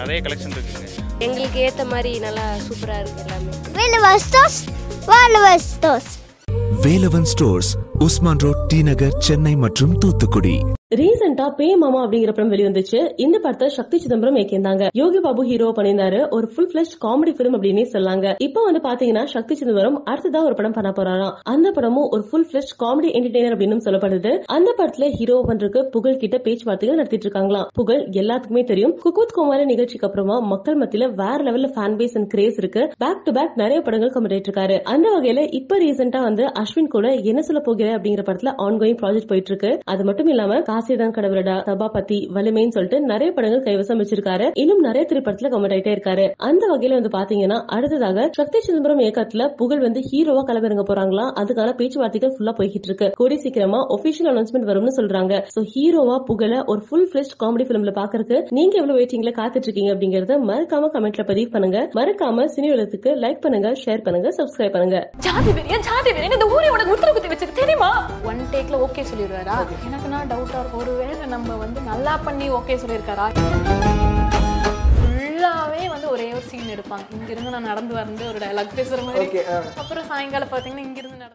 நிறைய கலெக்ஷன் இருக்குங்க எங்களுக்கு ஏற்ற மாதிரி நல்லா சூப்பராக இருக்குது எல்லாமே. Velvestos, Velvestos. Velavan stores Usman road T Nagar Chennai மற்றும் தூத்துக்குடி. ரீசெண்டா பே மாமா அப்படிங்கிற படம் வெளிவந்துச்சு. இந்த படத்தை சக்தி சிதம்பரம் இயக்கியிருந்தாங்க. யோகி பாபு ஹீரோ பண்ணியிருந்தாரு. ஒரு ஃபுல் பிளஷ் காமெடி பிலிம் அப்படின்னே சொல்லாங்க. இப்போ வந்து பாத்தீங்கன்னா சக்தி சிதம்பரம் அடுத்ததா ஒரு படம் பண்ண போறாராம். அந்த படமும் ஒரு ஃபுல் பிளஷ் காமெடி என்டர்டைனர் அப்படின்னு சொல்லப்படுது. அந்த படத்துல ஹீரோ பண்றதுக்கு புகழ் கிட்ட பேச்சுவார்த்தைகள் நடத்திட்டு இருக்காங்களாம். புகழ் எல்லாத்துக்குமே தெரியும். குக்கூத் குமார நிகழ்ச்சிக்கு அப்புறமா மக்கள் மத்தியில வேற லெவல்ல ஃபேன் பேஸ் அண்ட் கிரேஸ் இருக்கு. பேக் டு பேக் நிறைய படங்கள் கமெண்ட் இருக்காரு. அந்த வகையில இப்ப ரீசெண்டா வந்து அஸ்வின் கூட என்ன சொல்ல போகிற அப்படிங்கிற படத்துல ஆன்கோயிங் ப்ராஜெக்ட் போயிட்டு இருக்கு. அது மட்டும் இல்லாம காசிதான் கடவுளடா சபாபதி வலிமைன்னு சொல்லிட்டு நிறைய படங்கள் கைவசம் வச்சிருக்காரு. இன்னும் நிறைய திரைப்படத்துல கமெண்ட் ஆயிட்டே இருக்காரு. அந்த வகையில வந்து பாத்தீங்கன்னா அடுத்ததாக சக்தி சிதம்பரம் இயக்கத்துல புகழ் வந்து ஹீரோவா களமிறங்க போறாங்களா? அதுக்கான பேச்சுவார்த்தைகள் ஃபுல்லா போய்கிட்டு இருக்கு. கூடி சீக்கிரமா ஒபிஷியல் அனௌன்ஸ்மெண்ட் வரும்னு சொல்றாங்க. சோ ஹீரோவா புகழ ஒரு ஃபுல் ஃபிளெஷ் காமெடி பிலிம்ல பாக்குறதுக்கு நீங்க எவ்வளவு வெயிட்டிங்ல காத்துட்டு இருக்கீங்க அப்படிங்கறத மறக்காம கமெண்ட்ல பதிவு பண்ணுங்க. மறக்காம சினி உலகத்துக்கு லைக் பண்ணுங்க ஷேர் பண்ணுங்க சப்ஸ்கிரைப் பண்ணுங்க. ஜாதி வெறியா ஜாதி வெறியா இந்த ஊரே உனக்கு முத்திர குத்தி வச்சிருக்கு தெரியுமா? ஒன் டேக்ல ஓகே சொல்லிடுவாரா? எனக்கு நான் டவுட்டா ஒருவேளை நம்ம வந்து நல்லா பண்ணி ஓகே சொல்லியிருக்காரா? ஃபுல்லாவே வந்து ஒரே ஒரு சீன் எடுப்பாங்க. இங்க இருந்து நான் நடந்து வந்து ஒரு டைலாக் பேசுற மாதிரி. அப்புறம் சாயங்காலம் பாத்தீங்கன்னா இங்க இருந்து நடந்து